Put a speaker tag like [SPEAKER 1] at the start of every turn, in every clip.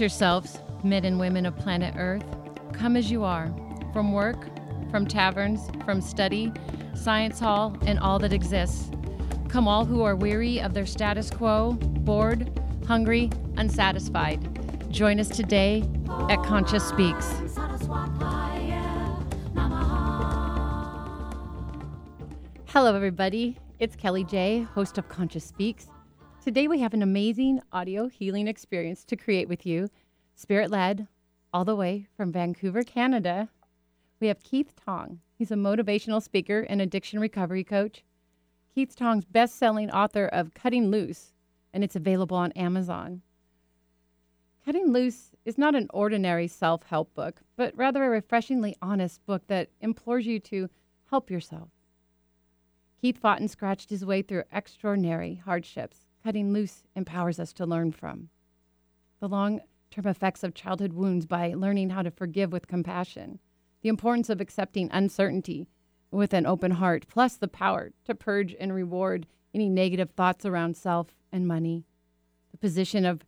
[SPEAKER 1] Yourselves, men and women of planet Earth. Come as you are, from work, from taverns, from study, science hall, and all that exists. Come all who are weary of their status quo, bored, hungry, unsatisfied. Join us today at Conscious Speaks. Hello, everybody. It's Kellie J, host of Conscious Speaks. Today, we have an amazing audio healing experience to create with you, spirit led, all the way from Vancouver, Canada. We have Keith Tong. He's a motivational speaker and addiction recovery coach. Keith Tong's best selling author of Cutting Loose, and it's available on Amazon. Cutting Loose is not an ordinary self help book, but rather a refreshingly honest book that implores you to help yourself. Keith fought and scratched his way through extraordinary hardships. Cutting Loose empowers us to learn from the long term effects of childhood wounds by learning how to forgive with compassion, the importance of accepting uncertainty with an open heart, plus the power to purge and reward any negative thoughts around self and money, the position of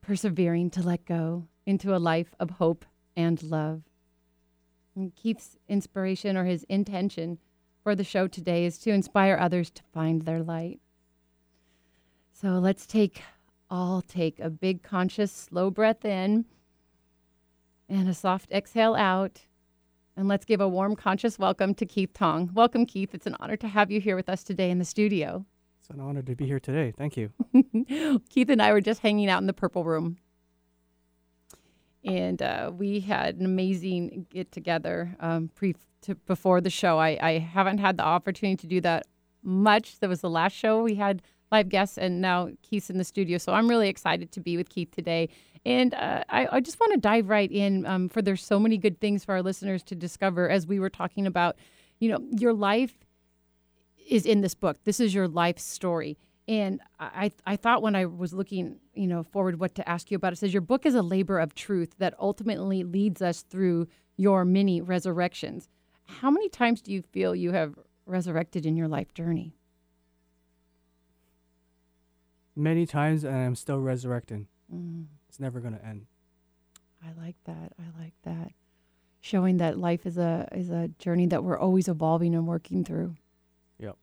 [SPEAKER 1] persevering to let go into a life of hope and love. And Keith's inspiration or his intention for the show today is to inspire others to find their light. So let's take all take a big conscious slow breath in and a soft exhale out. And let's give a warm conscious welcome to Keith Tong. Welcome Keith. It's an honor to have you here with us today in the studio.
[SPEAKER 2] It's an honor to be here today. Thank you.
[SPEAKER 1] Keith and I were just hanging out in the purple room. And uh, we had an amazing get together um, pre to, before the show. I, I haven't had the opportunity to do that much. That was the last show we had live guests, and now Keith's in the studio. So I'm really excited to be with Keith today. And uh, I, I, just want to dive right in, um, for there's so many good things for our listeners to discover as we were talking about, you know, your life is in this book. This is your life story. And I, I thought when I was looking, you know, forward what to ask you about, it says your book is a labor of truth that ultimately leads us through your many resurrections. How many times do you feel you have resurrected in your life journey?
[SPEAKER 2] Many times, and I'm still resurrecting.
[SPEAKER 1] Mm,
[SPEAKER 2] It's never going to end.
[SPEAKER 1] I like that. I like that. Showing that life is a is a journey that we're always evolving and working through. Yep.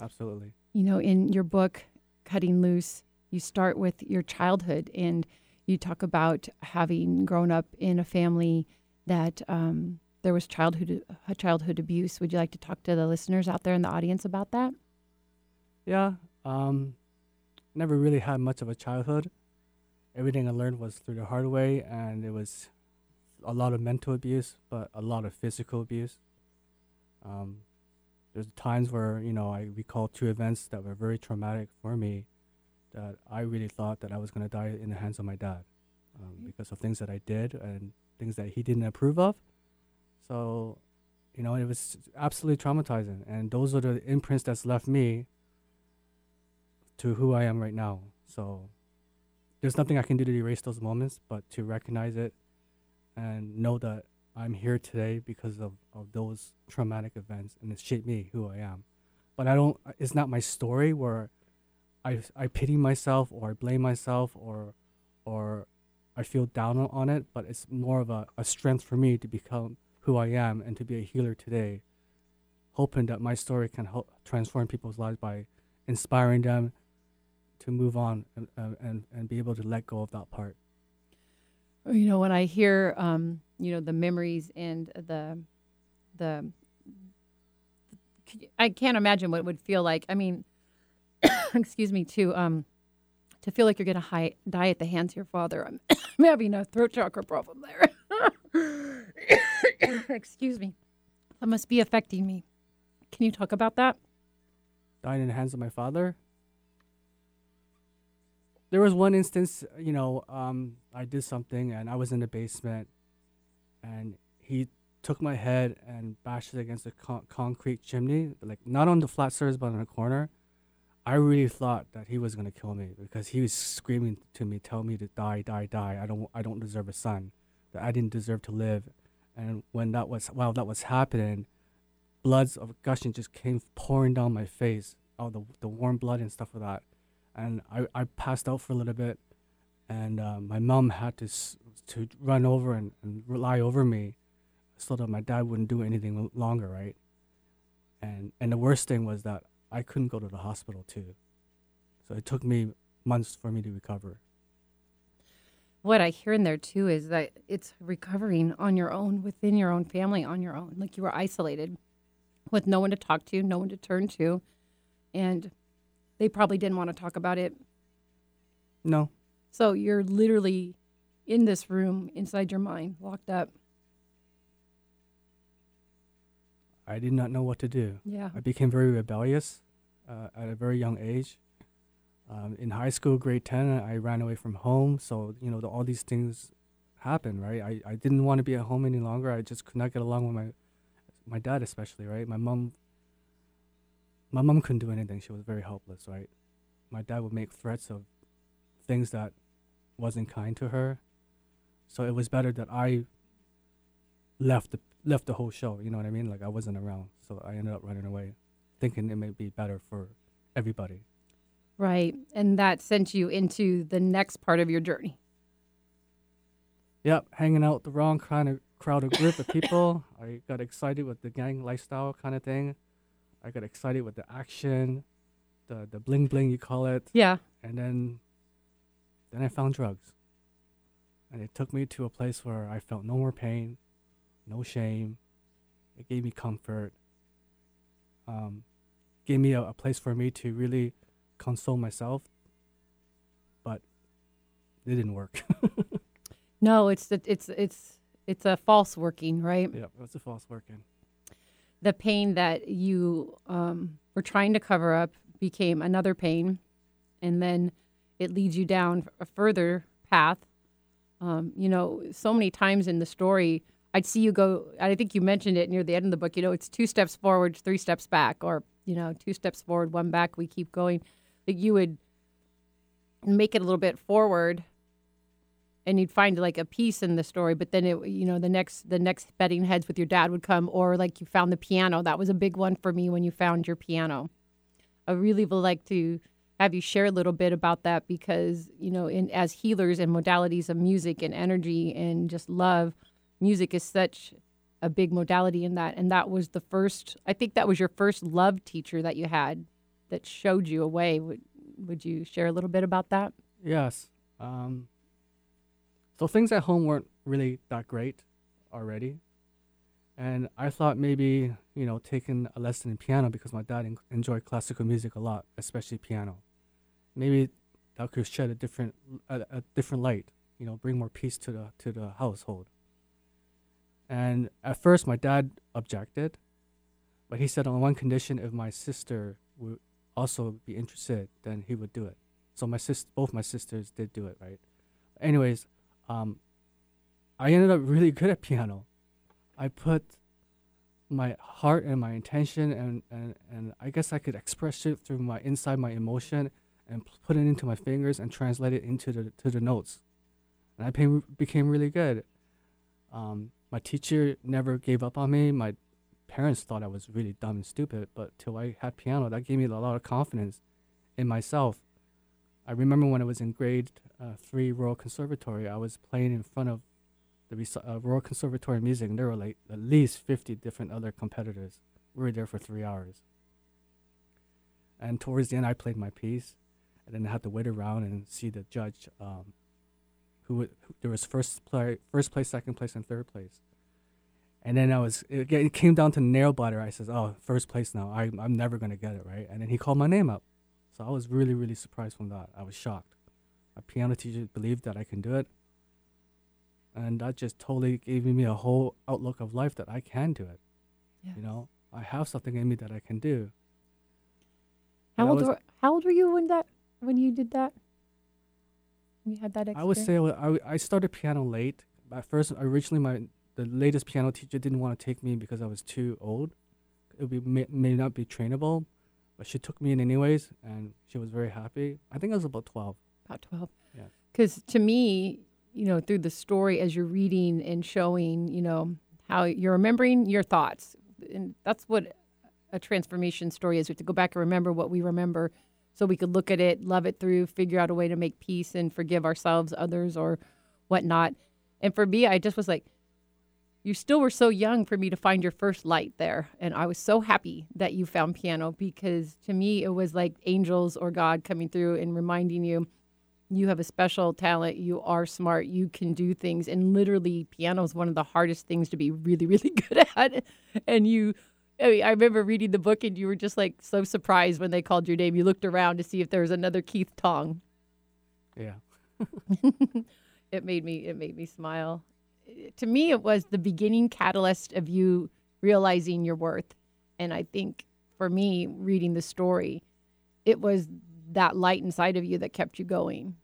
[SPEAKER 2] Absolutely.
[SPEAKER 1] You know, in your book, Cutting Loose, you start with your childhood and you talk about having grown up in a family that um, there was childhood childhood abuse. Would you like to talk to the listeners out there in the audience about that?
[SPEAKER 2] Yeah. Um, never really had much of a childhood. Everything I learned was through the hard way, and it was a lot of mental abuse, but a lot of physical abuse. Um, there's times where you know I recall two events that were very traumatic for me, that I really thought that I was gonna die in the hands of my dad, um, because of things that I did and things that he didn't approve of. So, you know, it was absolutely traumatizing, and those are the imprints that's left me to who I am right now. So there's nothing I can do to erase those moments, but to recognize it and know that I'm here today because of, of those traumatic events and it shaped me who I am. But I don't, it's not my story where I, I pity myself or I blame myself or, or I feel down on- it, but it's more of a, a strength for me to become who I am and to be a healer today, hoping that my story can help transform people's lives by inspiring them to move on and, uh, and, and be able to let go of that part.
[SPEAKER 1] You know, when I hear, um, you know, the memories and the, the, I can't imagine what it would feel like. I mean, excuse me, to um, to feel like you're gonna hi- die at the hands of your father. I'm, I'm having a throat chakra problem there. excuse me, that must be affecting me. Can you talk about that?
[SPEAKER 2] Dying in the hands of my father. There was one instance, you know, um, I did something and I was in the basement, and he took my head and bashed it against a con- concrete chimney, like not on the flat surface but on a corner. I really thought that he was gonna kill me because he was screaming to me, "Tell me to die, die, die! I don't, I don't deserve a son. That I didn't deserve to live." And when that was, while that was happening, bloods of gushing just came pouring down my face, all the the warm blood and stuff like that. And I, I passed out for a little bit, and uh, my mom had to to run over and, and rely over me, so that my dad wouldn't do anything longer, right? And and the worst thing was that I couldn't go to the hospital too, so it took me months for me to recover.
[SPEAKER 1] What I hear in there too is that it's recovering on your own, within your own family, on your own. Like you were isolated with no one to talk to, no one to turn to. And they probably didn't want to talk about it.
[SPEAKER 2] No,
[SPEAKER 1] So you're literally in this room inside your mind, locked up.
[SPEAKER 2] I did not know what to do.
[SPEAKER 1] Yeah.
[SPEAKER 2] I became very rebellious uh, at a very young age. Um, in high school, grade 10, I ran away from home. So, you know, the, all these things happened, right? I, I didn't want to be at home any longer. I just could not get along with my my dad, especially, right? My mom, my mom couldn't do anything. She was very helpless, right? My dad would make threats of things that wasn't kind to her. So it was better that I left the left the whole show. You know what I mean? Like I wasn't around, so I ended up running away, thinking it may be better for everybody.
[SPEAKER 1] Right. And that sent you into the next part of your journey.
[SPEAKER 2] Yep, hanging out with the wrong kind of crowd of group of people. I got excited with the gang lifestyle kind of thing. I got excited with the action, the the bling bling you call it,
[SPEAKER 1] Yeah.
[SPEAKER 2] and then then I found drugs. And it took me to a place where I felt no more pain, no shame. It gave me comfort. Um, gave me a, a place for me to really console myself. But it didn't work.
[SPEAKER 1] No, it's the, it's it's it's a false working, right?
[SPEAKER 2] yeah, it's a false working.
[SPEAKER 1] The pain that you um, were trying to cover up became another pain, and then it leads you down a further path. Um, you know, so many times in the story, I'd see you go. I think you mentioned it near the end of the book. You know, it's two steps forward, three steps back, or you know, two steps forward, one back. We keep going. You would make it a little bit forward and you'd find like a piece in the story but then it you know the next the next betting heads with your dad would come or like you found the piano. That was a big one for me when you found your piano. I really would like to have you share a little bit about that because you know in as healers and modalities of music and energy and just love music is such a big modality in that. And that was the first i think that was your first love teacher that you had that showed you a way. Would would you share a little bit about that?
[SPEAKER 2] Yes. Um, so things at home weren't really that great already. And I thought maybe, you know, taking a lesson in piano because my dad en- enjoyed classical music a lot, especially piano. Maybe that could shed a different a, a different light, you know, bring more peace to the to the household. And at first my dad objected, but he said on one condition if my sister would also be interested, then he would do it. So my sis, both my sisters did do it, right? Anyways, um, I ended up really good at piano. I put my heart and my intention and, and, and I guess I could express it through my inside my emotion and put it into my fingers and translate it into the to the notes. And I became became really good. Um, my teacher never gave up on me. My parents thought I was really dumb and stupid, but till I had piano, that gave me a lot of confidence in myself. I remember when I was in grade uh, three Royal Conservatory, I was playing in front of the uh, Royal Conservatory Music, and there were like at least 50 different other competitors. We were there for three hours. And towards the end, I played my piece, and then I had to wait around and see the judge, um, who, would, who there was first play, first place, second place, and third place. And then I was it, it came down to nail biter. I says, "Oh, first place now. I I'm never gonna get it right." And then he called my name up, so I was really really surprised from that. I was shocked. My piano teacher believed that I can do it, and that just totally gave me a whole outlook of life that I can do it.
[SPEAKER 1] Yeah.
[SPEAKER 2] You know, I have something in me that I can do.
[SPEAKER 1] How
[SPEAKER 2] And
[SPEAKER 1] old
[SPEAKER 2] was-
[SPEAKER 1] were How old were you when that when you did that? When you had that experience.
[SPEAKER 2] I would say I wa- I, w- I started piano late. At first, originally my the latest piano teacher didn't want to take me because I was too old. It would be, may, may not be trainable, but she took me in anyways, and she was very happy. I think I was about twelve.
[SPEAKER 1] about twelve.
[SPEAKER 2] Yeah.
[SPEAKER 1] Because to me, you know, through the story as you're reading and showing, you know, how you're remembering your thoughts, and that's what a transformation story is. We have to go back and remember what we remember, so we could look at it, love it through, figure out a way to make peace and forgive ourselves, others, or whatnot. And for me, I just was like, you still were so young for me to find your first light there. And I was so happy that you found piano because to me, it was like angels or God coming through and reminding you you have a special talent. You are smart. You can do things. And literally, piano is one of the hardest things to be really, really good at. And you, I, mean, I remember reading the book and you were just like so surprised when they called your name. You looked around to see if there was another Keith Tong.
[SPEAKER 2] Yeah.
[SPEAKER 1] it made me it made me smile. To me, it was the beginning catalyst of you realizing your worth. And I think for me, reading the story, it was that light inside of you that kept you going.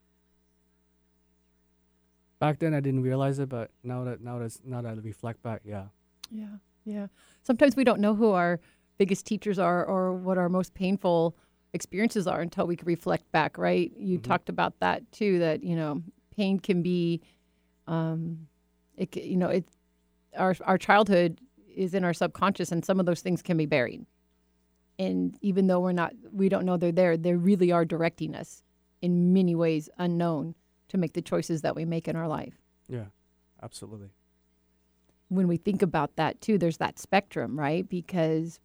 [SPEAKER 2] Back then, I didn't realize it, but now that now that now that I reflect back, yeah.
[SPEAKER 1] Yeah, yeah. Sometimes we don't know who our biggest teachers are or what our most painful experiences are until we can reflect back. Right? You
[SPEAKER 2] Mhm.
[SPEAKER 1] talked about that too. That you know, pain can be, um, it you know, it our our childhood is in our subconscious, and some of those things can be buried. And even though we're not, we don't know they're there, they really are directing us in many ways unknown to make the choices that we make in our life.
[SPEAKER 2] Yeah, absolutely.
[SPEAKER 1] when we think about that too, there's that spectrum, right? Because,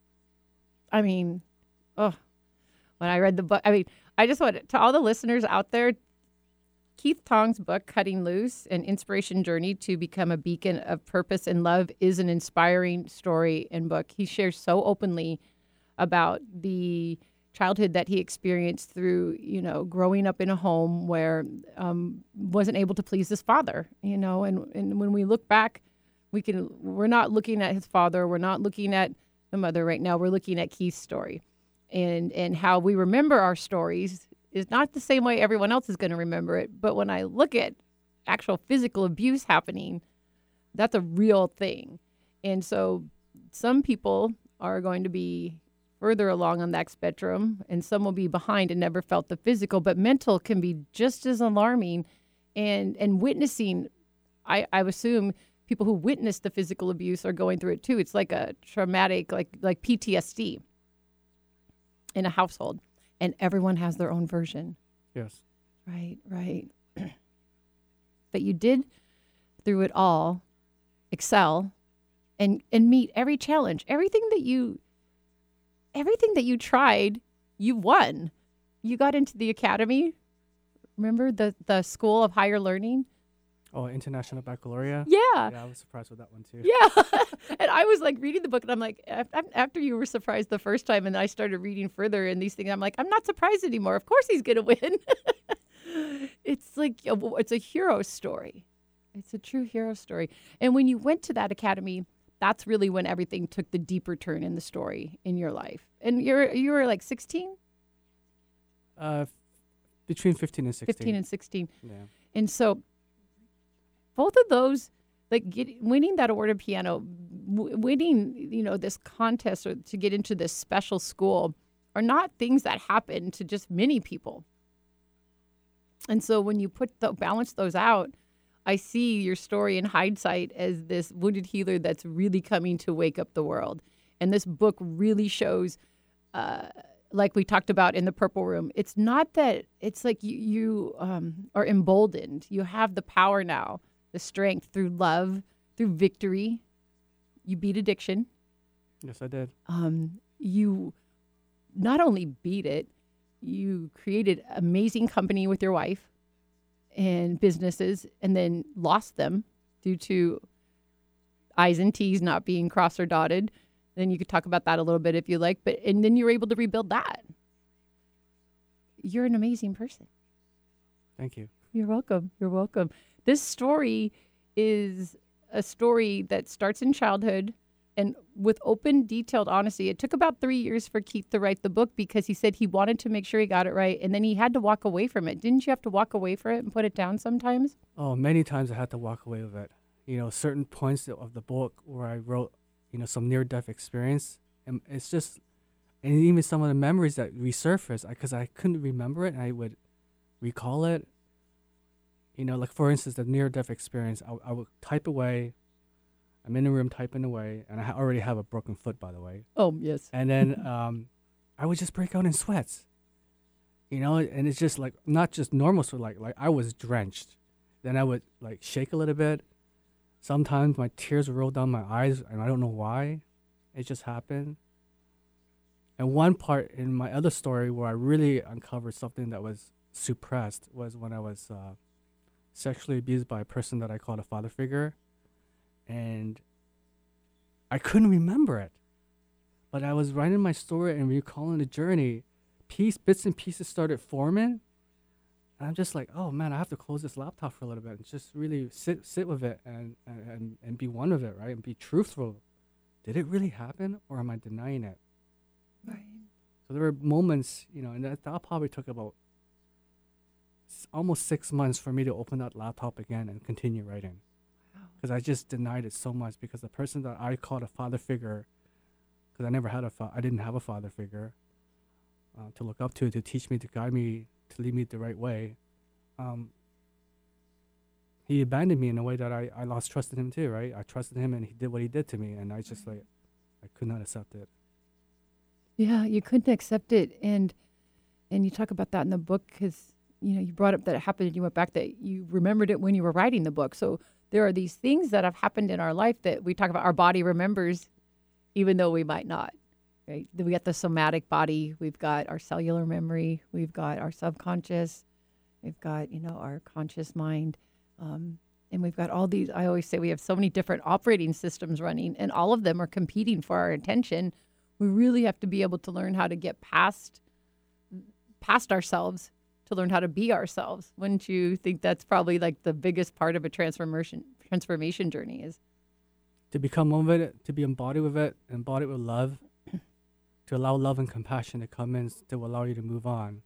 [SPEAKER 1] I mean, oh, when I read the book, I mean, I just want to all the listeners out there, Keith Tong's book, Cutting Loose An Inspiration Journey to Become a Beacon of Purpose and Love, is an inspiring story and book. He shares so openly about the childhood that he experienced through, you know, growing up in a home where um, wasn't able to please his father, you know, and, and when we look back, we can we're not looking at his father we're not looking at the mother right now we're looking at keith's story and and how we remember our stories is not the same way everyone else is going to remember it but when i look at actual physical abuse happening that's a real thing. And so some people are going to be further along on that spectrum and some will be behind and never felt the physical but mental can be just as alarming. And and witnessing i i assume people who witness the physical abuse are going through it too. It's like a traumatic, like like PTSD in a household, and everyone has their own version.
[SPEAKER 2] Yes.
[SPEAKER 1] Right, right. but you did through it all excel and and meet every challenge. Everything that you everything that you tried, you won. You got into the academy. Remember the the school of higher learning?
[SPEAKER 2] Oh, International Baccalaureate.
[SPEAKER 1] Yeah.
[SPEAKER 2] Yeah, I was surprised with that one too.
[SPEAKER 1] Yeah. and I was like reading the book and I'm like, af- af- after you were surprised the first time and I started reading further and these things, I'm like, I'm not surprised anymore. Of course he's going to win. it's like, a- it's a hero story. It's a true hero story. And when you went to that academy, that's really when everything took the deeper turn in the story in your life. And you're, you were like 16,
[SPEAKER 2] Uh, between 15 and 16.
[SPEAKER 1] 15 and 16.
[SPEAKER 2] yeah.
[SPEAKER 1] And so both of those, like get, winning that award of piano, w- winning, you know, this contest or to get into this special school are not things that happen to just many people. And so when you put the balance those out, I see your story in hindsight as this wounded healer that's really coming to wake up the world. And this book really shows uh, like we talked about in the purple room it's not that it's like you, you um, are emboldened you have the power now the strength through love through victory. You beat addiction.
[SPEAKER 2] Yes, I did.
[SPEAKER 1] um, you not only beat it you created amazing company with your wife and businesses and then lost them due to i's and t's not being crossed or dotted. Then you could talk about that a little bit if you like but and then you're able to rebuild that. You're an amazing person.
[SPEAKER 2] Thank you.
[SPEAKER 1] You're welcome. You're welcome. This story is a story that starts in childhood and with open, detailed honesty. It took about three years for Keith to write the book because he said he wanted to make sure he got it right. And then he had to walk away from it. Didn't you have to walk away from it and put it down sometimes?
[SPEAKER 2] Oh, many times I had to walk away with it. You know, certain points of the book where I wrote, you know, some near-death experience, and it's just, and even some of the memories that resurfaced because I couldn't remember it, and I would recall it. You know, like for instance, the near-death experience, I, I would type away. I'm in the room typing away, and I ha- already have a broken foot, by the way.
[SPEAKER 1] Oh, yes.
[SPEAKER 2] And then um, I would just break out in sweats. you know, and it's just like not just normal sweat, like like I was drenched. Then I would like shake a little bit. Sometimes my tears would roll down my eyes, and I don't know why. It just happened. And one part in my other story where I really uncovered something that was suppressed was when I was uh, sexually abused by a person that I called a father figure, and I couldn't remember it. But I was writing my story and recalling the journey. Piece bits and pieces started forming. And I'm just like, oh man, I have to close this laptop for a little bit and just really sit sit with it and and, and be one with it, right? And be truthful. Did it really happen or am I denying it?
[SPEAKER 1] Right.
[SPEAKER 2] So there were moments, you know, and that, that probably took about almost six months for me to open that laptop again and continue writing. Because I just denied it so much because the person that I called a father figure, because I never had a fa- I didn't have a father figure uh, to look up to, to teach me, to guide me, to lead me the right way. Um, he abandoned me in a way that I, I lost trust in him too, right? I trusted him and he did what he did to me, and I just like, I could not accept it.
[SPEAKER 1] Yeah, you couldn't accept it, and and you talk about that in the book because you know you brought up that it happened, and you went back that you remembered it when you were writing the book. So there are these things that have happened in our life that we talk about. Our body remembers, even though we might not. Right? We got the somatic body. We've got our cellular memory. We've got our subconscious. We've got you know our conscious mind. Um, and we've got all these. I always say we have so many different operating systems running, and all of them are competing for our attention we really have to be able to learn how to get past past ourselves to learn how to be ourselves wouldn't you think that's probably like the biggest part of a transformation transformation journey is
[SPEAKER 2] to become one with it, to be embodied with it, embodied with love, to allow love and compassion to come in, to allow you to move on.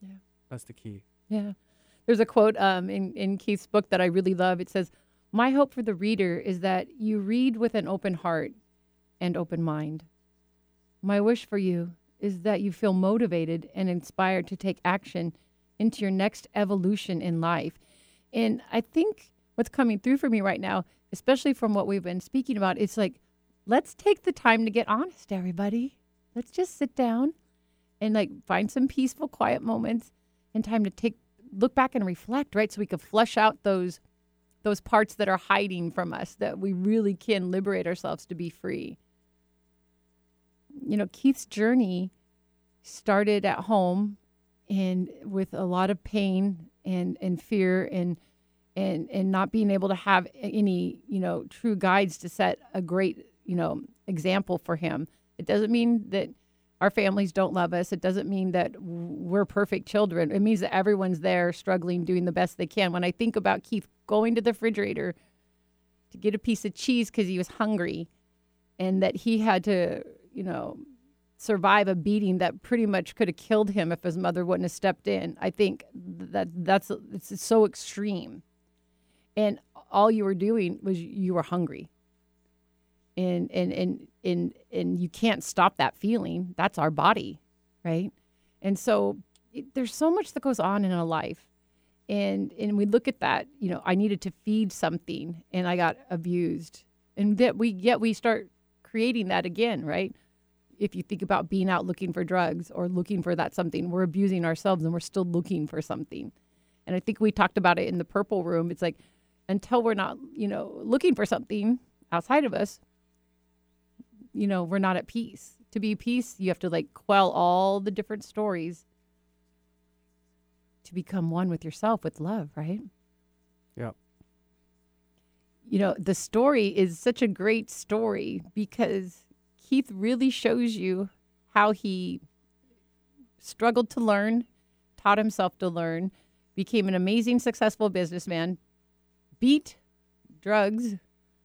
[SPEAKER 1] Yeah.
[SPEAKER 2] That's the key.
[SPEAKER 1] yeah there's a quote um, in, in keith's book that i really love it says my hope for the reader is that you read with an open heart and open mind my wish for you is that you feel motivated and inspired to take action into your next evolution in life. And I think what's coming through for me right now, especially from what we've been speaking about, it's like, let's take the time to get honest, everybody. Let's just sit down and like find some peaceful, quiet moments and time to take look back and reflect, right? So we could flush out those those parts that are hiding from us that we really can liberate ourselves to be free. You know, Keith's journey started at home and with a lot of pain and and fear and and and not being able to have any you know true guides to set a great you know example for him. It doesn't mean that our families don't love us. It doesn't mean that we're perfect children. It means that everyone's there struggling doing the best they can. When i think about keith going to the refrigerator to get a piece of cheese because he was hungry and that he had to you know survive a beating that pretty much could have killed him if his mother wouldn't have stepped in. I think that that's it's so extreme. And all you were doing was you were hungry. And and and and and you can't stop that feeling. That's our body, right? And so it, there's so much that goes on in a life. And and we look at that, you know, I needed to feed something and I got abused. And that we yet we start creating that again, right? If you think about being out looking for drugs or looking for that something, we're abusing ourselves and we're still looking for something. And I think we talked about it in the purple room. It's like until we're not, you know, looking for something outside of us, you know, we're not at peace. To be peace, you have to like quell all the different stories to become one with yourself with love, right?
[SPEAKER 2] Yeah.
[SPEAKER 1] You know, the story is such a great story because Keith really shows you how he struggled to learn, taught himself to learn, became an amazing, successful businessman, beat drugs,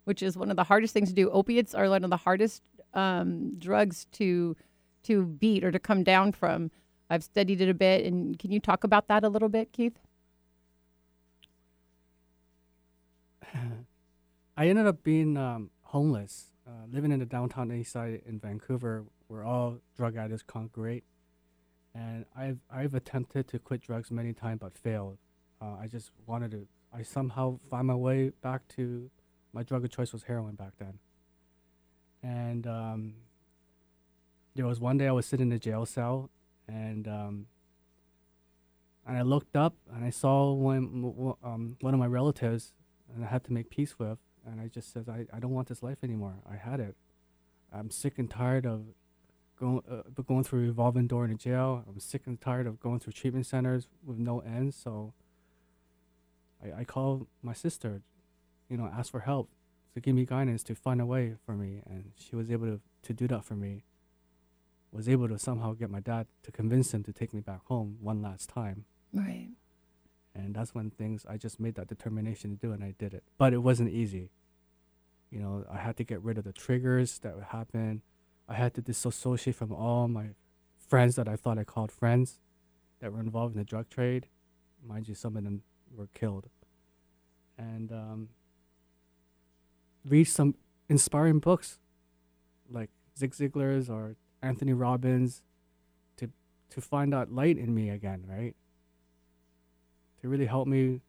[SPEAKER 1] which is one of the hardest things to do. Opiates are one of the hardest um, drugs to to beat or to come down from. I've studied it a bit, and can you talk about that a little bit, Keith?
[SPEAKER 2] I ended up being um, homeless, uh, living in the downtown east side in Vancouver, where all drug addicts congregate. And I've I've attempted to quit drugs many times, but failed. Uh, I just wanted to. I somehow find my way back to my drug of choice was heroin back then. And um, there was one day I was sitting in a jail cell, and um, and I looked up and I saw one um, one of my relatives, and I had to make peace with. And I just said, I, I don't want this life anymore. I had it. I'm sick and tired of going uh, going through revolving door in a jail. I'm sick and tired of going through treatment centers with no end. So I, I called my sister, you know, ask for help to give me guidance to find a way for me, and she was able to, to do that for me. Was able to somehow get my dad to convince him to take me back home one last time.
[SPEAKER 1] Right.
[SPEAKER 2] And that's when things I just made that determination to do, and I did it. But it wasn't easy. You know, I had to get rid of the triggers that would happen. I had to disassociate from all my friends that I thought I called friends that were involved in the drug trade. Mind you, some of them were killed. And um, read some inspiring books like Zig Ziglar's or Anthony Robbins to to find that light in me again, right? To really help me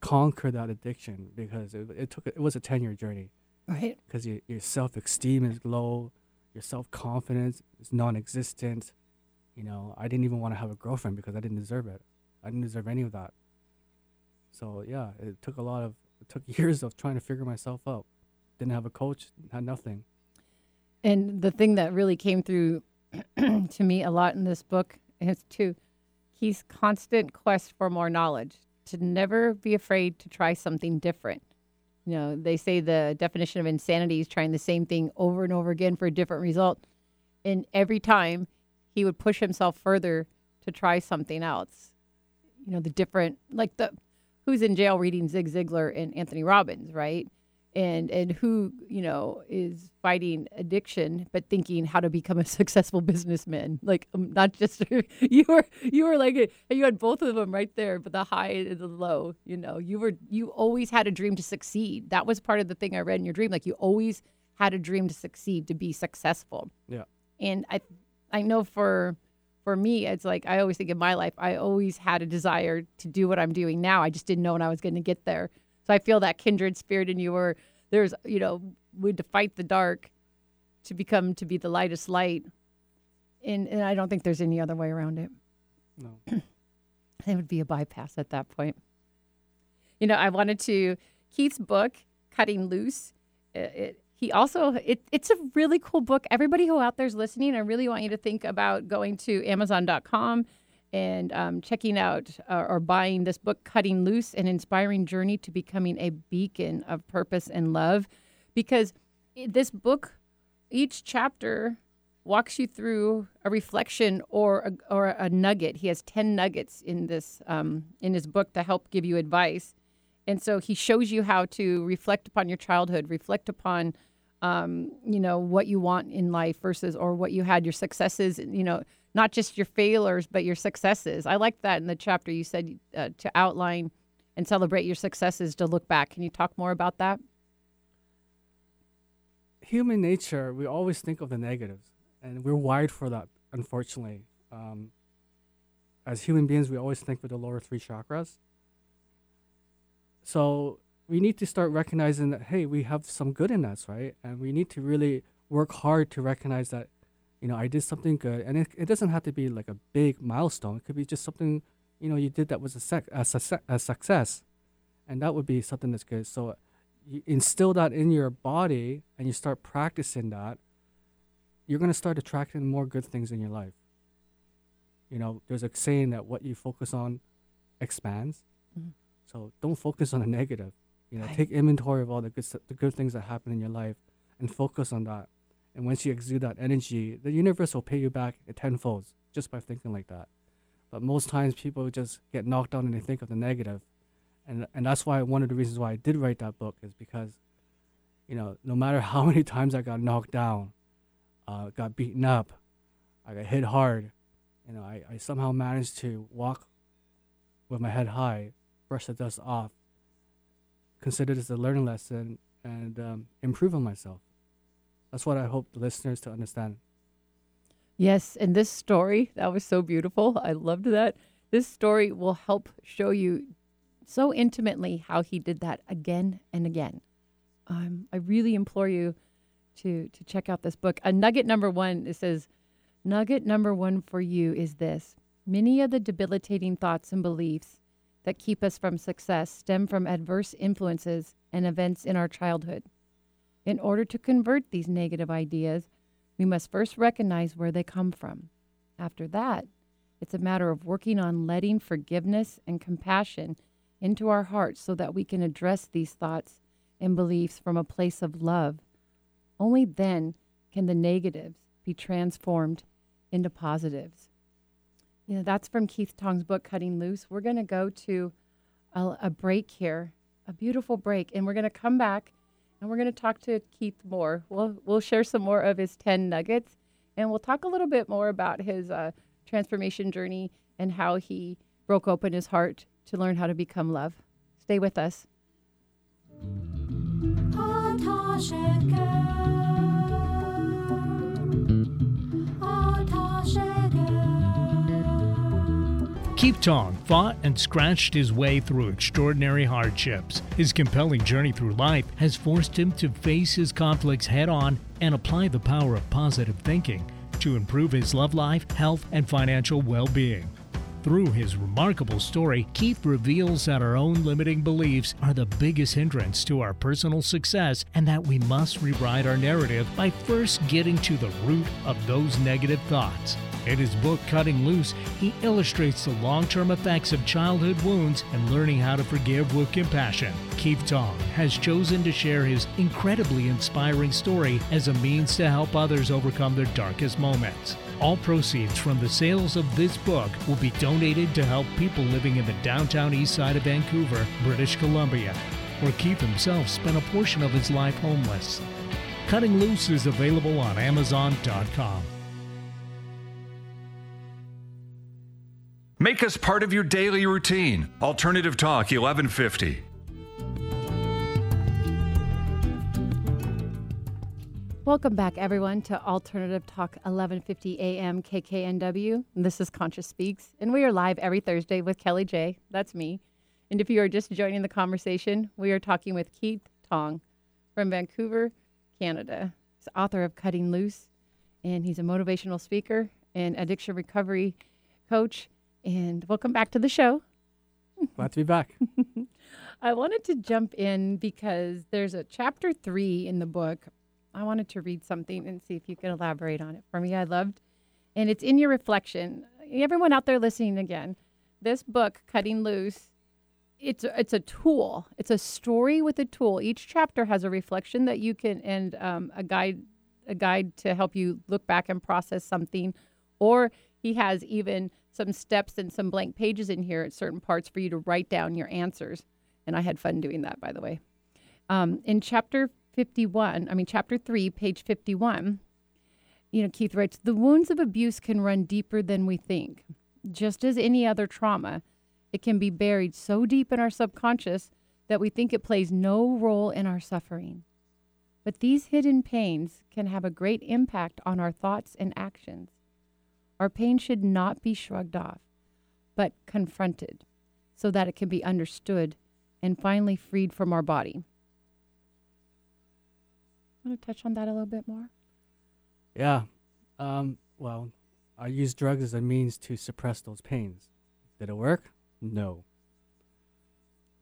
[SPEAKER 2] conquer that addiction because it, it took it was a 10 year journey.
[SPEAKER 1] Right.
[SPEAKER 2] Because your, your self-esteem is low your self-confidence is non-existent. You know i didn't even want to have a girlfriend because i didn't deserve it. I didn't deserve any of that. So yeah it took a lot of it took years of trying to figure myself out. Didn't have a coach had nothing.
[SPEAKER 1] And the thing that really came through to me a lot in this book is to Keith's constant quest for more knowledge to never be afraid to try something different. You know, they say the definition of insanity is trying the same thing over and over again for a different result. And every time he would push himself further to try something else. You know, the different, like the who's in jail reading Zig Ziglar and Anthony Robbins, right? And and who you know is fighting addiction but thinking how to become a successful businessman. Like um, not just you were you were like you had both of them right there but the high and the low you know. You were you always had a dream to succeed. That was part of the thing i read in your dream. Like you always had a dream to succeed to be successful.
[SPEAKER 2] Yeah.
[SPEAKER 1] And i i know for for me it's like i always think in my life i always had a desire to do what i'm doing now. I just didn't know when i was going to get there so I feel that kindred spirit in you where there's, you know, we to fight the dark to become to be the lightest light. And, and I don't think there's any other way around it.
[SPEAKER 2] no
[SPEAKER 1] It would be a bypass at that point. You know, I wanted to, Keith's book, Cutting Loose, it, it, he also, it, it's a really cool book. Everybody who out there's listening, I really want you to think about going to Amazon.com and um, checking out uh, or buying this book, Cutting Loose An Inspiring Journey to Becoming a Beacon of Purpose and Love. Because this book, each chapter walks you through a reflection or a, or a nugget. He has 10 nuggets in this um, in his book to help give you advice. And so he shows you how to reflect upon your childhood, reflect upon um, you know what you want in life versus or what you had your successes you know not just your failures, but your successes. I like that in the chapter you said uh, to outline and celebrate your successes to look back. Can you talk more about that?
[SPEAKER 2] Human nature, we always think of the negatives, and we're wired for that, unfortunately. Um, as human beings, we always think with the lower three chakras. So we need to start recognizing that, hey, we have some good in us, right? And we need to really work hard to recognize that you know, I did something good, and it, it doesn't have to be like a big milestone. It could be just something, you know, you did that was a, sec- a, su- a success, and that would be something that's good. So you instill that in your body, and you start practicing that. You're gonna start attracting more good things in your life. You know, there's a saying that what you focus on expands.
[SPEAKER 1] Mm-hmm.
[SPEAKER 2] So don't focus on the negative. You know,
[SPEAKER 1] Right.
[SPEAKER 2] take inventory of all the good the good things that happen in your life, and focus on that. And once you exude that energy, the universe will pay you back tenfold just by thinking like that. But most times people just get knocked down and they think of the negative. And and that's why one of the reasons why I did write that book is because, you know, no matter how many times I got knocked down, uh, got beaten up, I got hit hard, you know, I, I somehow managed to walk with my head high, brush the dust off, consider this a learning lesson, and um, improve on myself. That's what I hope the listeners to understand.
[SPEAKER 1] Yes, and this story, that was so beautiful. I loved that. This story will help show you so intimately how he did that again and again. Um, I really implore you to to check out this book. A nugget number one it says, nugget number one for you is this: Many of the debilitating thoughts and beliefs that keep us from success stem from adverse influences and events in our childhood. In order to convert these negative ideas, we must first recognize where they come from. After that, it's a matter of working on letting forgiveness and compassion into our hearts so that we can address these thoughts and beliefs from a place of love. Only then can the negatives be transformed into positives. You know, that's from Keith Tong's book, Cutting Loose. We're going to go to a, a break here, a beautiful break, and we're going to come back and we're going to talk to Keith more. We'll, we'll share some more of his 10 nuggets, and we'll talk a little bit more about his uh, transformation journey and how he broke open his heart to learn how to become love. Stay with us.
[SPEAKER 3] Keith Tong fought and scratched his way through extraordinary hardships. His compelling journey through life has forced him to face his conflicts head on and apply the power of positive thinking to improve his love life, health, and financial well being. Through his remarkable story, Keith reveals that our own limiting beliefs are the biggest hindrance to our personal success and that we must rewrite our narrative by first getting to the root of those negative thoughts. In his book, Cutting Loose, he illustrates the long term effects of childhood wounds and learning how to forgive with compassion. Keith Tong has chosen to share his incredibly inspiring story as a means to help others overcome their darkest moments. All proceeds from the sales of this book will be donated to help people living in the downtown east side of Vancouver, British Columbia, where Keith himself spent a portion of his life homeless. Cutting Loose is available on Amazon.com.
[SPEAKER 4] Make us part of your daily routine. Alternative Talk 1150.
[SPEAKER 1] Welcome back, everyone, to Alternative Talk 1150 AM KKNW. This is Conscious Speaks, and we are live every Thursday with Kellie J. That's me. And if you are just joining the conversation, we are talking with Keith Tong from Vancouver, Canada. He's author of Cutting Loose, and he's a motivational speaker and addiction recovery coach. And welcome back to the show.
[SPEAKER 2] Glad to be back.
[SPEAKER 1] I wanted to jump in because there's a chapter three in the book I wanted to read something and see if you could elaborate on it for me. I loved, and it's in your reflection. Everyone out there listening again, this book, Cutting Loose, it's it's a tool. It's a story with a tool. Each chapter has a reflection that you can and um, a guide a guide to help you look back and process something, or he has even some steps and some blank pages in here at certain parts for you to write down your answers. And I had fun doing that, by the way. Um, in chapter 51, I mean, chapter 3, page 51, you know, Keith writes The wounds of abuse can run deeper than we think. Just as any other trauma, it can be buried so deep in our subconscious that we think it plays no role in our suffering. But these hidden pains can have a great impact on our thoughts and actions. Our pain should not be shrugged off, but confronted so that it can be understood and finally freed from our body. Want to touch on that a little bit more?
[SPEAKER 2] Yeah. Um, well, I used drugs as a means to suppress those pains. Did it work? No.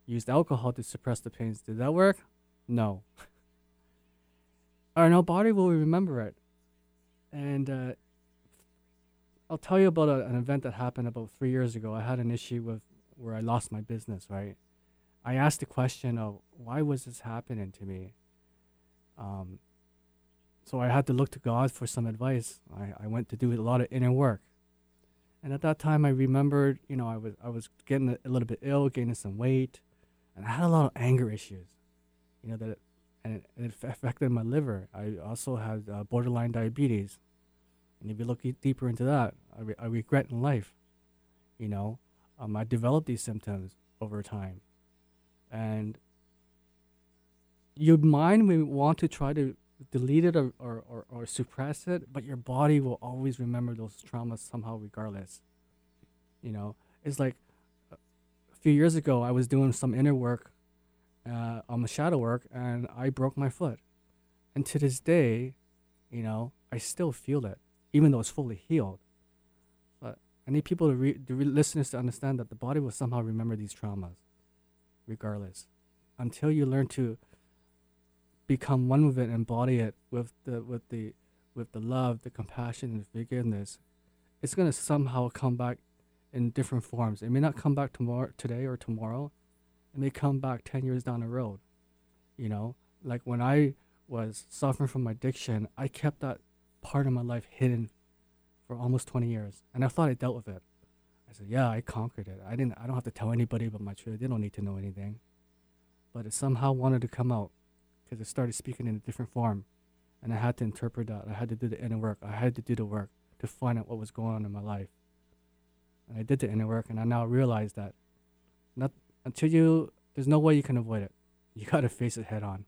[SPEAKER 2] Used alcohol to suppress the pains. Did that work? No. Our no body will remember it. And uh, I'll tell you about a, an event that happened about three years ago. I had an issue with where I lost my business, right? I asked the question of why was this happening to me? Um, so I had to look to God for some advice. I, I went to do a lot of inner work. And at that time, I remembered, you know, I was I was getting a, little bit ill, gaining some weight, and I had a lot of anger issues, you know, that and it, it affected my liver. I also had uh, borderline diabetes, and if you look deeper into that, I, re- I regret in life, you know, um, I developed these symptoms over time, and your mind may want to try to delete it or, or, or, or, suppress it, but your body will always remember those traumas somehow, regardless. You know, it's like a few years ago, I was doing some inner work uh, on the shadow work and I broke my foot. And to this day, you know, I still feel it, even though it's fully healed. But I need people to, re- the re- listeners to understand that the body will somehow remember these traumas, regardless, until you learn to become one with it, and embody it with the with the with the love, the compassion, and forgiveness. It's gonna somehow come back in different forms. It may not come back tomorrow, today or tomorrow. It may come back ten years down the road. You know, like when I was suffering from addiction, I kept that part of my life hidden for almost 20 years, and I thought I dealt with it. I said, "Yeah, I conquered it. I didn't. I don't have to tell anybody about my truth. They don't need to know anything." But it somehow wanted to come out because it started speaking in a different form, and I had to interpret that. I had to do the inner work. I had to do the work to find out what was going on in my life. And I did the inner work, and I now realize that not until you, there's no way you can avoid it. You got to face it head on.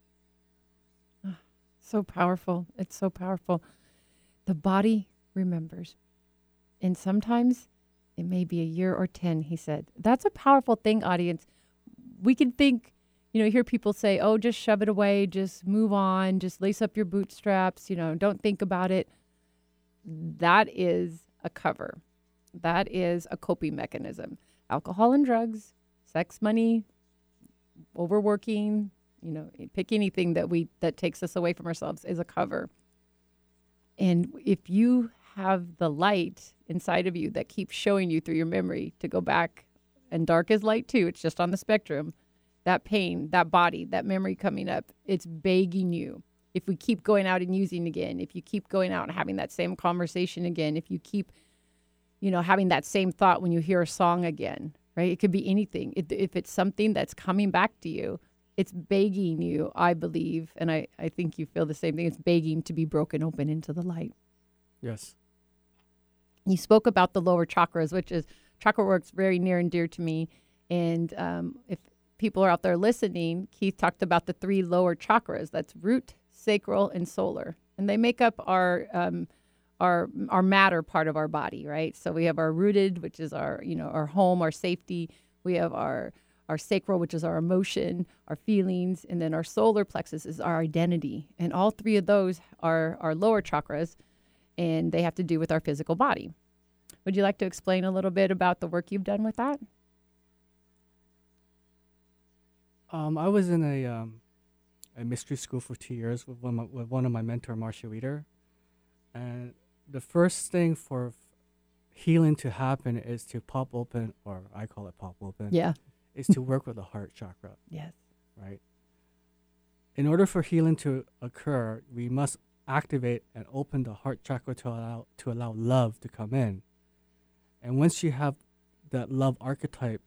[SPEAKER 1] So powerful. It's so powerful. The body remembers. And sometimes it may be a year or 10, he said. That's a powerful thing, audience. We can think, you know, hear people say, oh, just shove it away, just move on, just lace up your bootstraps, you know, don't think about it. That is a cover. That is a coping mechanism. Alcohol and drugs, sex, money, overworking, you know, eh, pick anything that we that takes us away from ourselves is a cover. And if you have the light inside of you that keeps showing you through your memory to go back, and dark is light too, it's just on the spectrum, that pain, that body, that memory coming up, it's begging you. If we keep going out and using again, if you keep going out and having that same conversation again, if you keep, you know, having that same thought when you hear a song again, right? It could be anything. If, if it's something that's coming back to you, it's begging you, I believe, and I, I think you feel the same thing. It's begging to be broken open into the light.
[SPEAKER 2] Yes.
[SPEAKER 1] You spoke about the lower chakras, which is chakra work's very near and dear to me. And um, if people are out there listening, Keith talked about the three lower chakras. That's root, sacral, and solar, and they make up our um, our our matter part of our body, right? So we have our rooted, which is our you know our home, our safety. We have our our sacral, which is our emotion, our feelings, and then our solar plexus is our identity. And all three of those are our lower chakras, and they have to do with our physical body. Would you like to explain a little bit about the work you've done with that?
[SPEAKER 2] Um, I was in a um, a mystery school for two years with one of my, with one of my mentor, Marcia Wieder, and the first thing for healing to happen is to pop open, or I call it pop open,
[SPEAKER 1] Yeah.
[SPEAKER 2] is to work with the heart chakra,
[SPEAKER 1] Yes.
[SPEAKER 2] right? In order for healing to occur, we must activate and open the heart chakra to allow to allow love to come in. And once you have that love archetype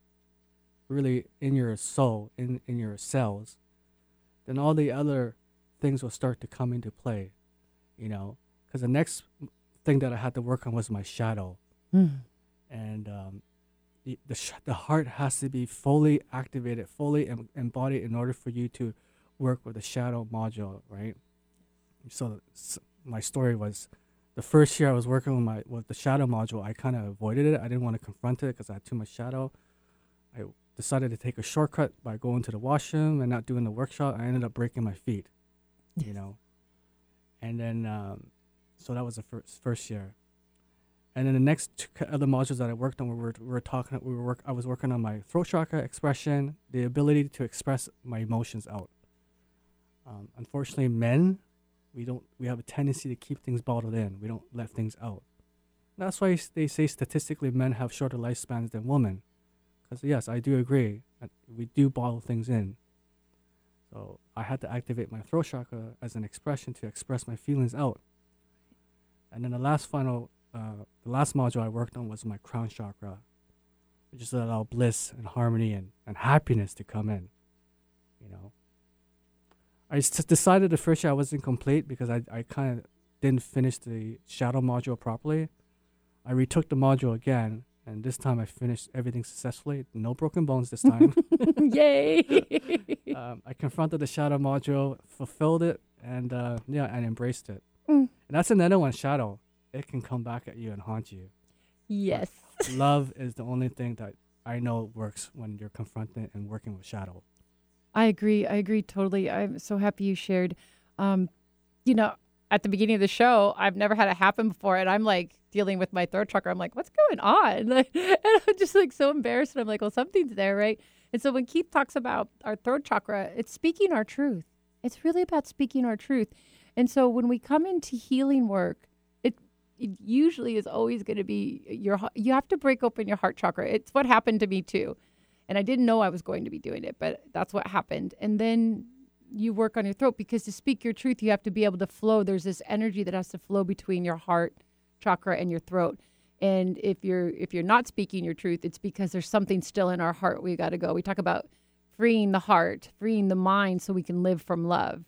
[SPEAKER 2] really in your soul, in, in your cells, then all the other things will start to come into play, you know. Because the next thing that I had to work on was my shadow, and um, the the, sh- the heart has to be fully activated, fully em- embodied in order for you to work with the shadow module, right? So s- my story was the first year I was working with my with the shadow module, I kind of avoided it. I didn't want to confront it because I had too much shadow. I decided to take a shortcut by going to the washroom and not doing the workshop. I ended up breaking my feet, you know. And then, um, so that was the first first year. And then the next other modules that I worked on, we were, we were talking, we were work, I was working on my throat chakra expression, the ability to express my emotions out. Um, unfortunately, men, we don't, we have a tendency to keep things bottled in. We don't let things out. That's why they say statistically men have shorter lifespans than women. Because yes, I do agree. We do bottle things in. So I had to activate my throat chakra as an expression to express my feelings out. And then the last final, uh, the last module I worked on was my crown chakra, which is to allow bliss and harmony and, and happiness to come in. You know, I decided the first year I wasn't complete because I, I kind of didn't finish the shadow module properly. I retook the module again, and this time I finished everything successfully. No broken bones this time.
[SPEAKER 1] Yay.
[SPEAKER 2] um, I confronted the shadow module, fulfilled it, and uh, yeah, and embraced it.
[SPEAKER 1] Mm.
[SPEAKER 2] And that's another one, shadow. It can come back at you and haunt you.
[SPEAKER 1] yes.
[SPEAKER 2] Love is the only thing that I know works when you're confronted and working with shadow.
[SPEAKER 1] I agree. I agree totally. I'm so happy you shared. Um, you know, at the beginning of the show, I've never had it happen before, and I'm like dealing with my throat chakra. I'm like, what's going on? and I'm just like so embarrassed. And I'm like, well, something's there, right? And so when Keith talks about our throat chakra, it's speaking our truth. It's really about speaking our truth. And so when we come into healing work, it, it usually is always going to be your you have to break open your heart chakra. It's what happened to me too. And I didn't know I was going to be doing it, but that's what happened. And then you work on your throat because to speak your truth, you have to be able to flow. There's this energy that has to flow between your heart chakra and your throat. And if you're if you're not speaking your truth, it's because there's something still in our heart we got to go. We talk about freeing the heart, freeing the mind so we can live from love.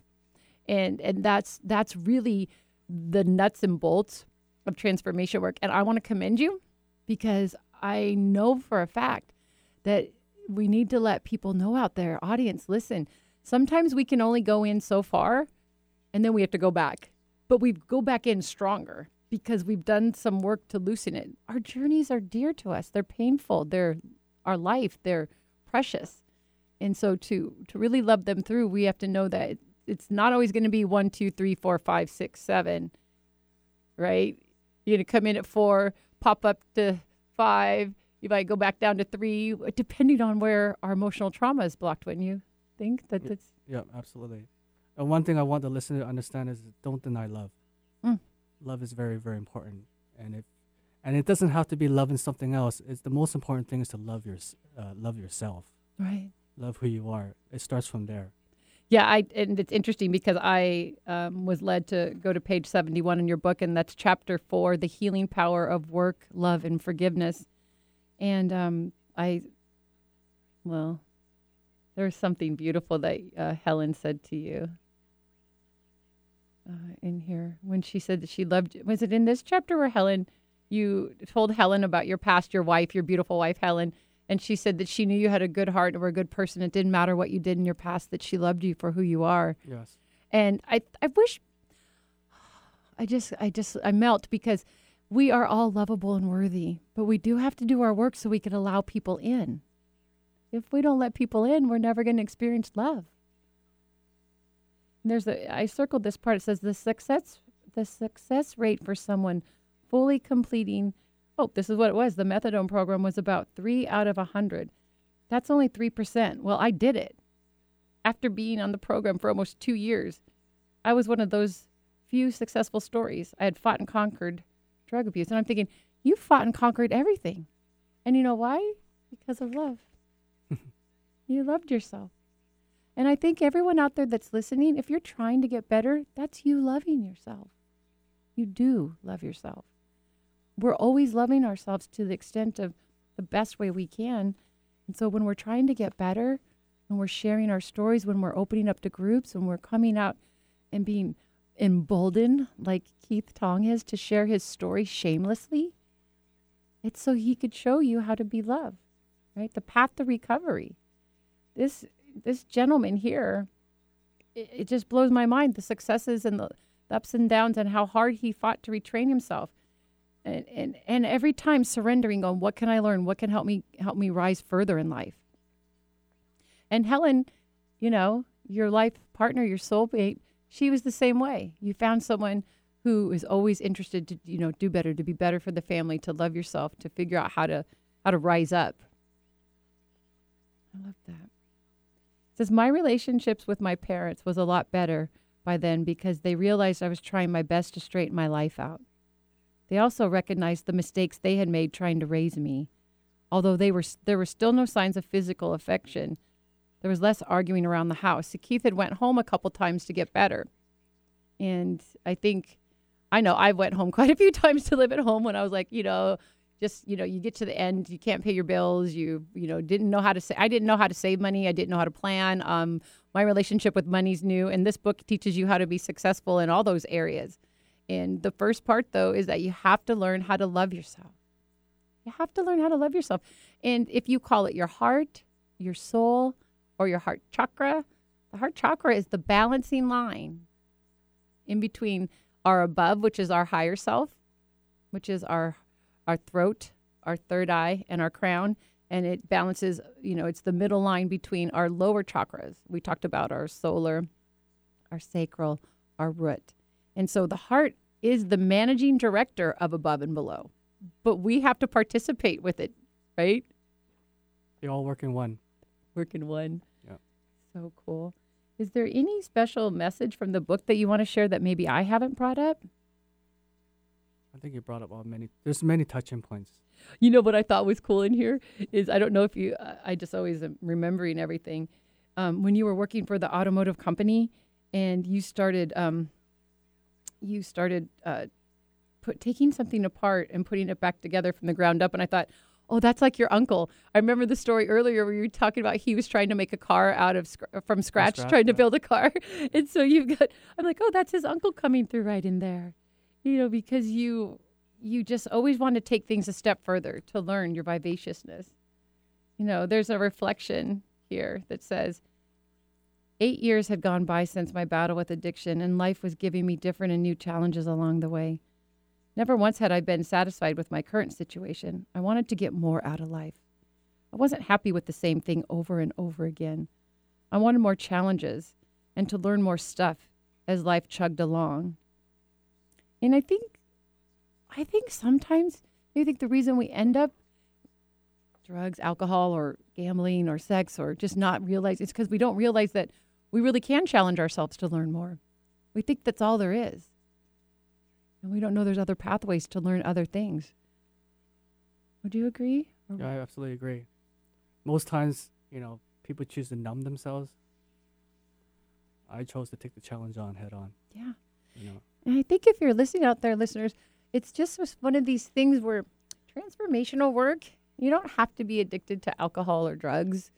[SPEAKER 1] And and that's that's really the nuts and bolts of transformation work. And I want to commend you because I know for a fact that we need to let people know out there, audience, listen. Sometimes we can only go in so far and then we have to go back. But we go back in stronger because we've done some work to loosen it. Our journeys are dear to us. They're painful. They're our life. They're precious. And so to to really love them through, we have to know that it's not always going to be one, two, three, four, five, six, seven. Right? You're going to come in at four, pop up to five. You might go back down to three, depending on where our emotional trauma is blocked. Wouldn't you think that
[SPEAKER 2] Yeah.
[SPEAKER 1] it's
[SPEAKER 2] Yeah, absolutely. And one thing I want the listener to understand is don't deny love. Love is very, very important. And if and it doesn't have to be loving something else. It's the most important thing is to love your uh, love yourself.
[SPEAKER 1] right?
[SPEAKER 2] Love who you are. It starts from there.
[SPEAKER 1] Yeah, I and it's interesting because I um, was led to go to page seventy-one in your book, and that's chapter four: the healing power of work, love, and forgiveness. And um, I, well, there's something beautiful that uh, Helen said to you uh, in here when she said that she loved. Was it in this chapter where Helen, you told Helen about your past, your wife, your beautiful wife, Helen? And she said that she knew you had a good heart and were a good person. It didn't matter what you did in your past, that she loved you for who you are.
[SPEAKER 2] Yes.
[SPEAKER 1] And I, I wish, I just, I just, I melt because we are all lovable and worthy, but we do have to do our work so we can allow people in. If we don't let people in, we're never going to experience love. There's a, I circled this part. It says the success, the success rate for someone fully completing. Oh, this is what it was. The methadone program was about three out of a hundred. That's only three percent. Well, I did it after being on the program for almost two years, I was one of those few successful stories. I had fought and conquered drug abuse. And I'm thinking, you fought and conquered everything. And you know why? Because of love. you loved yourself. And I think everyone out there that's listening, if you're trying to get better, that's you loving yourself. You do love yourself. We're always loving ourselves to the extent of the best way we can. And so when we're trying to get better, when we're sharing our stories, when we're opening up to groups, when we're coming out and being emboldened, like Keith Tong is, to share his story shamelessly, it's so he could show you how to be loved, right? The path to recovery. This this gentleman here, it, it just blows my mind the successes and the, the ups and downs and how hard he fought to retrain himself. And, and and every time surrendering on what can I learn? What can help me help me rise further in life? And Helen, you know, your life partner, your soulmate, she was the same way. You found someone who is always interested to, you know, do better, to be better for the family, to love yourself, to figure out how to how to rise up. I love that. Says my relationships with my parents was a lot better by then because they realized I was trying my best to straighten my life out. They also recognized the mistakes they had made trying to raise me. Although they were there were still no signs of physical affection, there was less arguing around the house. So Keith had went home a couple times to get better. And I think I know I went home quite a few times to live at home when I was like, you know, just, you know, you get to the end, you can't pay your bills, you, you know, didn't know how to say I didn't know how to save money, I didn't know how to plan. Um my relationship with money's new and this book teaches you how to be successful in all those areas. And the first part though is that you have to learn how to love yourself. You have to learn how to love yourself. And if you call it your heart, your soul, or your heart chakra, the heart chakra is the balancing line in between our above, which is our higher self, which is our our throat, our third eye, and our crown. And it balances, you know, it's the middle line between our lower chakras. We talked about our solar, our sacral, our root. And so the heart is the managing director of above and below, but we have to participate with it, right?
[SPEAKER 2] They all work in one.
[SPEAKER 1] Work in one.
[SPEAKER 2] Yeah.
[SPEAKER 1] So cool. Is there any special message from the book that you want to share that maybe I haven't brought up?
[SPEAKER 2] I think you brought up all many. There's many touching points.
[SPEAKER 1] You know what I thought was cool in here is I don't know if you. I just always am remembering everything. Um, when you were working for the automotive company, and you started, um, you started uh, put taking something apart and putting it back together from the ground up, and I thought, oh, that's like your uncle. I remember the story earlier where you were talking about he was trying to make a car out of sc- from scratch,
[SPEAKER 2] scratch,
[SPEAKER 1] trying to build a car, and so you've got. I'm like, oh, that's his uncle coming through right in there, you know, because you you just always want to take things a step further to learn your vivaciousness. You know, there's a reflection here that says, Eight years had gone by since my battle with addiction, and life was giving me different and new challenges along the way. Never once had I been satisfied with my current situation. I wanted to get more out of life. I wasn't happy with the same thing over and over again. I wanted more challenges and to learn more stuff as life chugged along. And I think I think sometimes I think the reason we end up drugs, alcohol, or gambling, or sex, or just not realize it's because we don't realize that we really can challenge ourselves to learn more. We think that's all there is, and we don't know there's other pathways to learn other things. Would you agree?
[SPEAKER 2] Yeah, I absolutely agree. Most times, you know, people choose to numb themselves. I chose to take the challenge on head on.
[SPEAKER 1] yeah.
[SPEAKER 2] You know,
[SPEAKER 1] And I think if you're listening out there, listeners, it's just one of these things where transformational work, you don't have to be addicted to alcohol or drugs,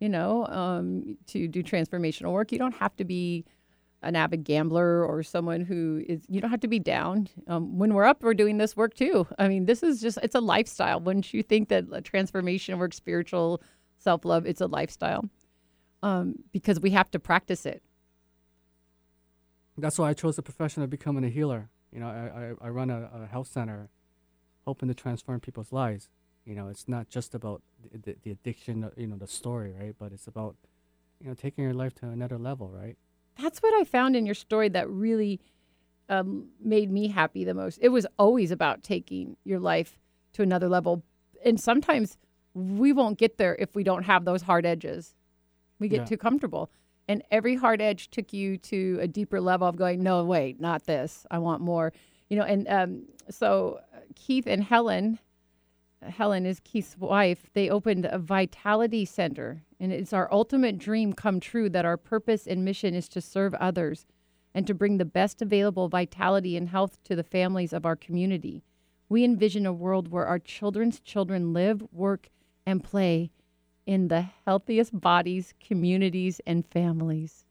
[SPEAKER 1] you know, um, to do transformational work. You don't have to be an avid gambler or someone who is, you don't have to be down. Um, when we're up, we're doing this work too. I mean, this is just, it's a lifestyle. Wouldn't you think that transformation work, spiritual self love, it's a lifestyle? Um, because we have to practice it.
[SPEAKER 2] That's why I chose the profession of becoming a healer. You know, I, I, I run a, a health center, hoping to transform people's lives. You know, it's not just about the, the, the addiction, you know, the story, right? But it's about, you know, taking your life to another level, right?
[SPEAKER 1] that's what I found in your story that really um, made me happy the most. It was always about taking your life to another level. And sometimes we won't get there if we don't have those hard edges. We get
[SPEAKER 2] Yeah.
[SPEAKER 1] too comfortable. And every hard edge took you to a deeper level of going, no, wait, not this. I want more. You know, and um, so uh, Keith and Helen, Helen is Keith's wife, they opened a vitality center. And it's our ultimate dream come true that our purpose and mission is to serve others and to bring the best available vitality and health to the families of our community. We envision a world where our children's children live, work, and play in the healthiest bodies, communities, and families.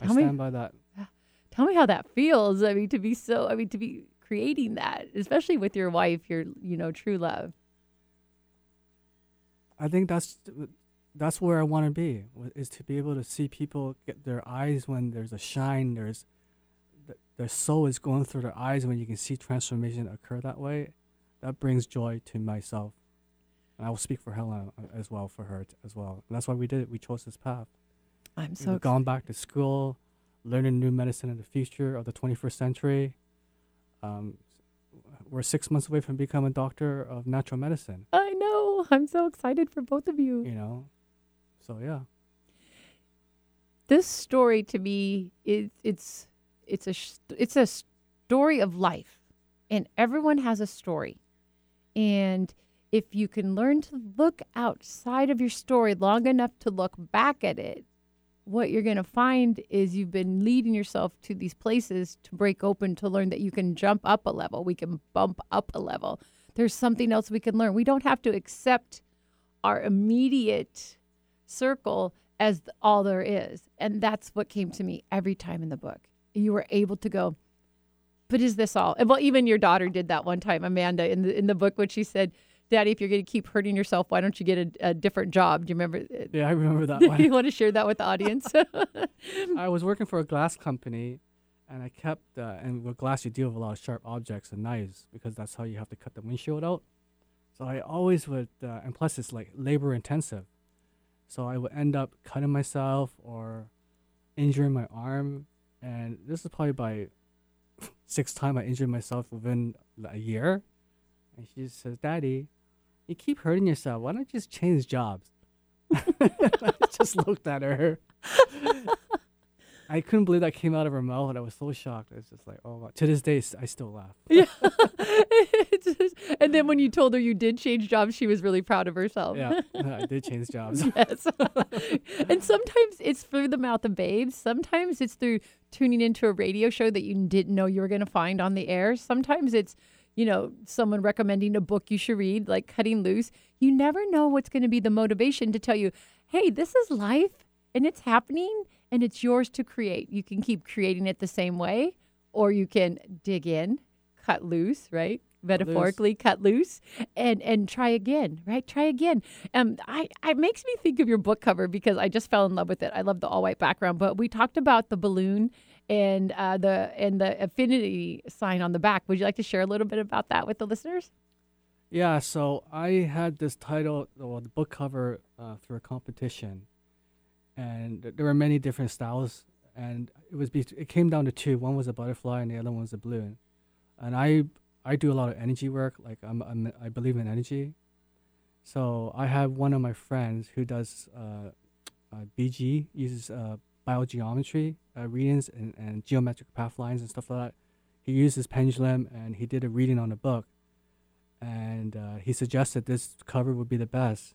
[SPEAKER 2] I
[SPEAKER 1] Tell me-
[SPEAKER 2] stand by that.
[SPEAKER 1] Tell me how that feels. I mean, to be so, I mean, to be creating that, especially with your wife, your, you know, true love.
[SPEAKER 2] I think that's that's where I want to be is to be able to see people get their eyes when there's a shine. There's th- their soul is going through their eyes when you can see transformation occur that way. That brings joy to myself, and I will speak for Helen uh, as well for her t- as well. And that's why we did it. We chose this path.
[SPEAKER 1] I'm
[SPEAKER 2] We've
[SPEAKER 1] so
[SPEAKER 2] gone back to school, learning new medicine in the future of the 21st century. Um, we're six months away from becoming a doctor of natural medicine.
[SPEAKER 1] I know. I'm so excited for both of you.
[SPEAKER 2] You know, so yeah.
[SPEAKER 1] This story to me is it's it's a sh- it's a story of life, and everyone has a story, and if you can learn to look outside of your story long enough to look back at it, what you're going to find is you've been leading yourself to these places to break open to learn that you can jump up a level. We can bump up a level. There's something else we can learn. We don't have to accept our immediate circle as all there is. And that's what came to me every time in the book. You were able to go, but is this all? Well, even your daughter did that one time, Amanda, in the in the book when she said, "Daddy, if you're going to keep hurting yourself, why don't you get a, a different job?" Do you remember?
[SPEAKER 2] Yeah, I remember that one.
[SPEAKER 1] you want to share that with the audience?
[SPEAKER 2] I was working for a glass company, and I kept uh, and with glass you deal with a lot of sharp objects and knives because that's how you have to cut the windshield out. So I always would, uh, and plus it's like labor intensive. So I would end up cutting myself or injuring my arm and this is probably by sixth time I injured myself within a year. And she says, "Daddy, you keep hurting yourself. Why don't you just change jobs?" I just looked at her. I couldn't believe that came out of her mouth, and I was so shocked. It's just like, oh, my. to this day, I still laugh.
[SPEAKER 1] Yeah. And then when you told her you did change jobs, she was really proud of herself.
[SPEAKER 2] Yeah, I did change jobs.
[SPEAKER 1] yes. and sometimes it's through the mouth of babes. Sometimes it's through tuning into a radio show that you didn't know you were going to find on the air. Sometimes it's, you know, someone recommending a book you should read, like Cutting Loose. You never know what's going to be the motivation to tell you, hey, this is life and it's happening and it's yours to create. You can keep creating it the same way, or you can dig in, cut loose, right? Metaphorically cut loose and and try again, right? Try again. Um, I it makes me think of your book cover because I just fell in love with it. I love the all white background, but we talked about the balloon and uh, the and the affinity sign on the back. Would you like to share a little bit about that with the listeners?
[SPEAKER 2] Yeah, so I had this title, well, the book cover, uh, through a competition, and there were many different styles, and it was be- it came down to two. One was a butterfly, and the other one was a balloon. And I I do a lot of energy work, like I'm, I'm I believe in energy. So I have one of my friends who does uh, uh, BG, uses uh, biogeometry uh, readings and, and geometric path lines and stuff like that. He used his pendulum, and he did a reading on a book and uh, he suggested this cover would be the best.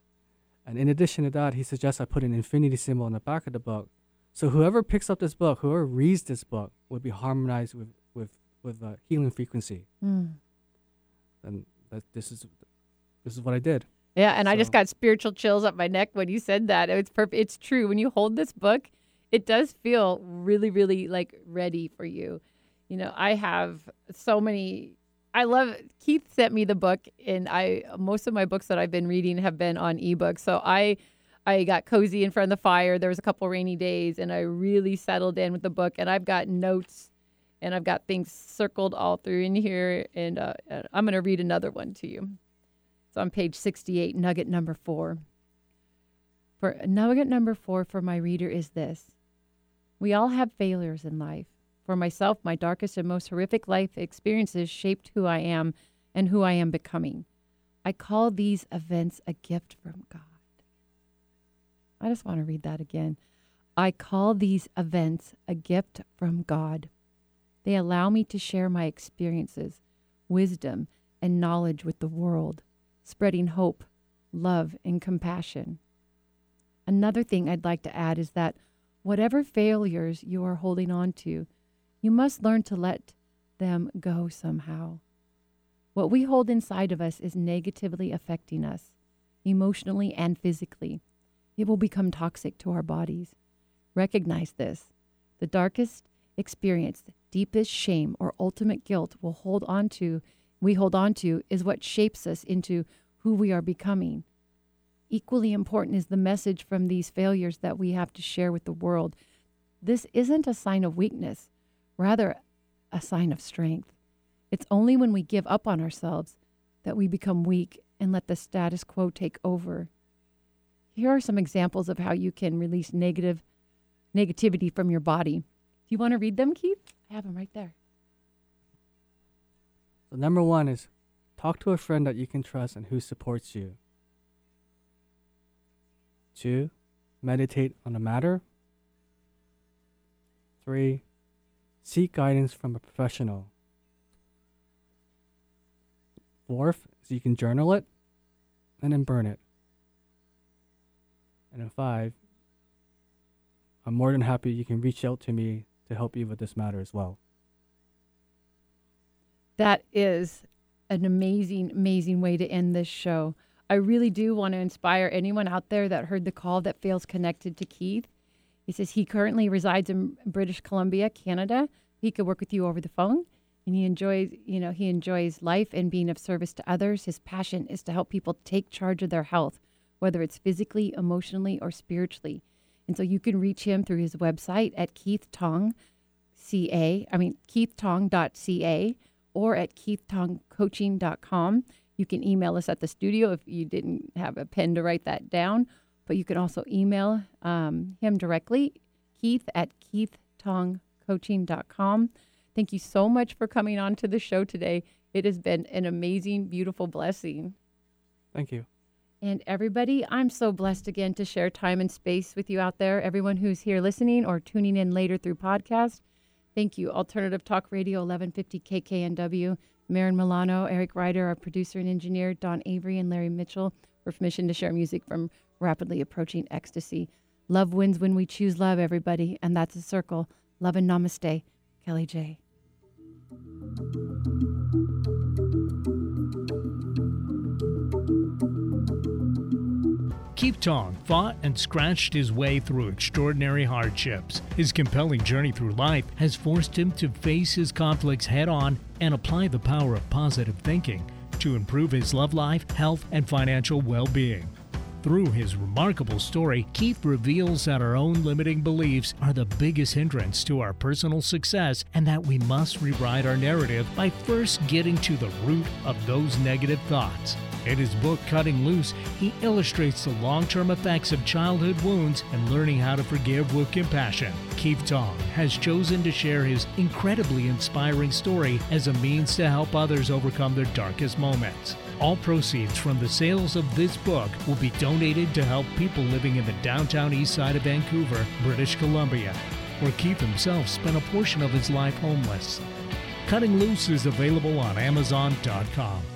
[SPEAKER 2] And in addition to that, he suggests I put an infinity symbol on the back of the book. So whoever picks up this book, whoever reads this book, would be harmonized with with with uh, healing frequency.
[SPEAKER 1] Mm.
[SPEAKER 2] And that this is this is what I did.
[SPEAKER 1] Yeah, and I just got spiritual chills up my neck when you said that. It's perfect. It's true. When you hold this book, it does feel really, really like ready for you. You know, I have so many. I love Keith sent me the book, and I most of my books that I've been reading have been on ebook. So I, I got cozy in front of the fire. There was a couple rainy days, and I really settled in with the book. And I've got notes, and I've got things circled all through in here. And uh, I'm going to read another one to you. It's on page 68, nugget number four. For nugget number four for my reader is this We all have failures in life. For myself, my darkest and most horrific life experiences shaped who I am and who I am becoming. I call these events a gift from God. I just want to read that again. I call these events a gift from God. They allow me to share my experiences, wisdom, and knowledge with the world spreading hope, love, and compassion. Another thing I'd like to add is that whatever failures you are holding on to, you must learn to let them go somehow. What we hold inside of us is negatively affecting us, emotionally and physically. It will become toxic to our bodies. Recognize this. The darkest experience, deepest shame or ultimate guilt will hold on to we hold on to is what shapes us into who we are becoming. Equally important is the message from these failures that we have to share with the world. This isn't a sign of weakness, rather, a sign of strength. It's only when we give up on ourselves that we become weak and let the status quo take over. Here are some examples of how you can release negative negativity from your body. Do you want to read them, Keith? I have them right there.
[SPEAKER 2] So number one is talk to a friend that you can trust and who supports you. Two, meditate on a matter. Three, seek guidance from a professional. Fourth, so you can journal it and then burn it. And then five, I'm more than happy you can reach out to me to help you with this matter as well.
[SPEAKER 1] That is an amazing, amazing way to end this show. I really do want to inspire anyone out there that heard the call that feels connected to Keith. He says he currently resides in British Columbia, Canada. He could work with you over the phone and he enjoys, you know, he enjoys life and being of service to others. His passion is to help people take charge of their health, whether it's physically, emotionally, or spiritually. And so you can reach him through his website at Keith Tong, CA, I mean, keithtong.ca or at keithtongcoaching.com. You can email us at the studio if you didn't have a pen to write that down, but you can also email um, him directly, Keith at levncoaching.com. Thank you so much for coming on to the show today. It has been an amazing, beautiful blessing.
[SPEAKER 2] Thank you.
[SPEAKER 1] And everybody, I'm so blessed again to share time and space with you out there. Everyone who's here listening or tuning in later through podcast, thank you. Alternative Talk Radio 1150 KKNW, Marin Milano, Eric Ryder, our producer and engineer, Don Avery, and Larry Mitchell for permission to share music from rapidly approaching ecstasy. Love wins when we choose love, everybody, and that's a circle. Love and namaste. Kellie J.
[SPEAKER 3] Keith Tong fought and scratched his way through extraordinary hardships. His compelling journey through life has forced him to face his conflicts head on and apply the power of positive thinking to improve his love life, health, and financial well being. Through his remarkable story, Keith reveals that our own limiting beliefs are the biggest hindrance to our personal success and that we must rewrite our narrative by first getting to the root of those negative thoughts. In his book, Cutting Loose, he illustrates the long term effects of childhood wounds and learning how to forgive with compassion. Keith Tong has chosen to share his incredibly inspiring story as a means to help others overcome their darkest moments. All proceeds from the sales of this book will be donated to help people living in the downtown east side of Vancouver, British Columbia, where Keith himself spent a portion of his life homeless. Cutting Loose is available on Amazon.com.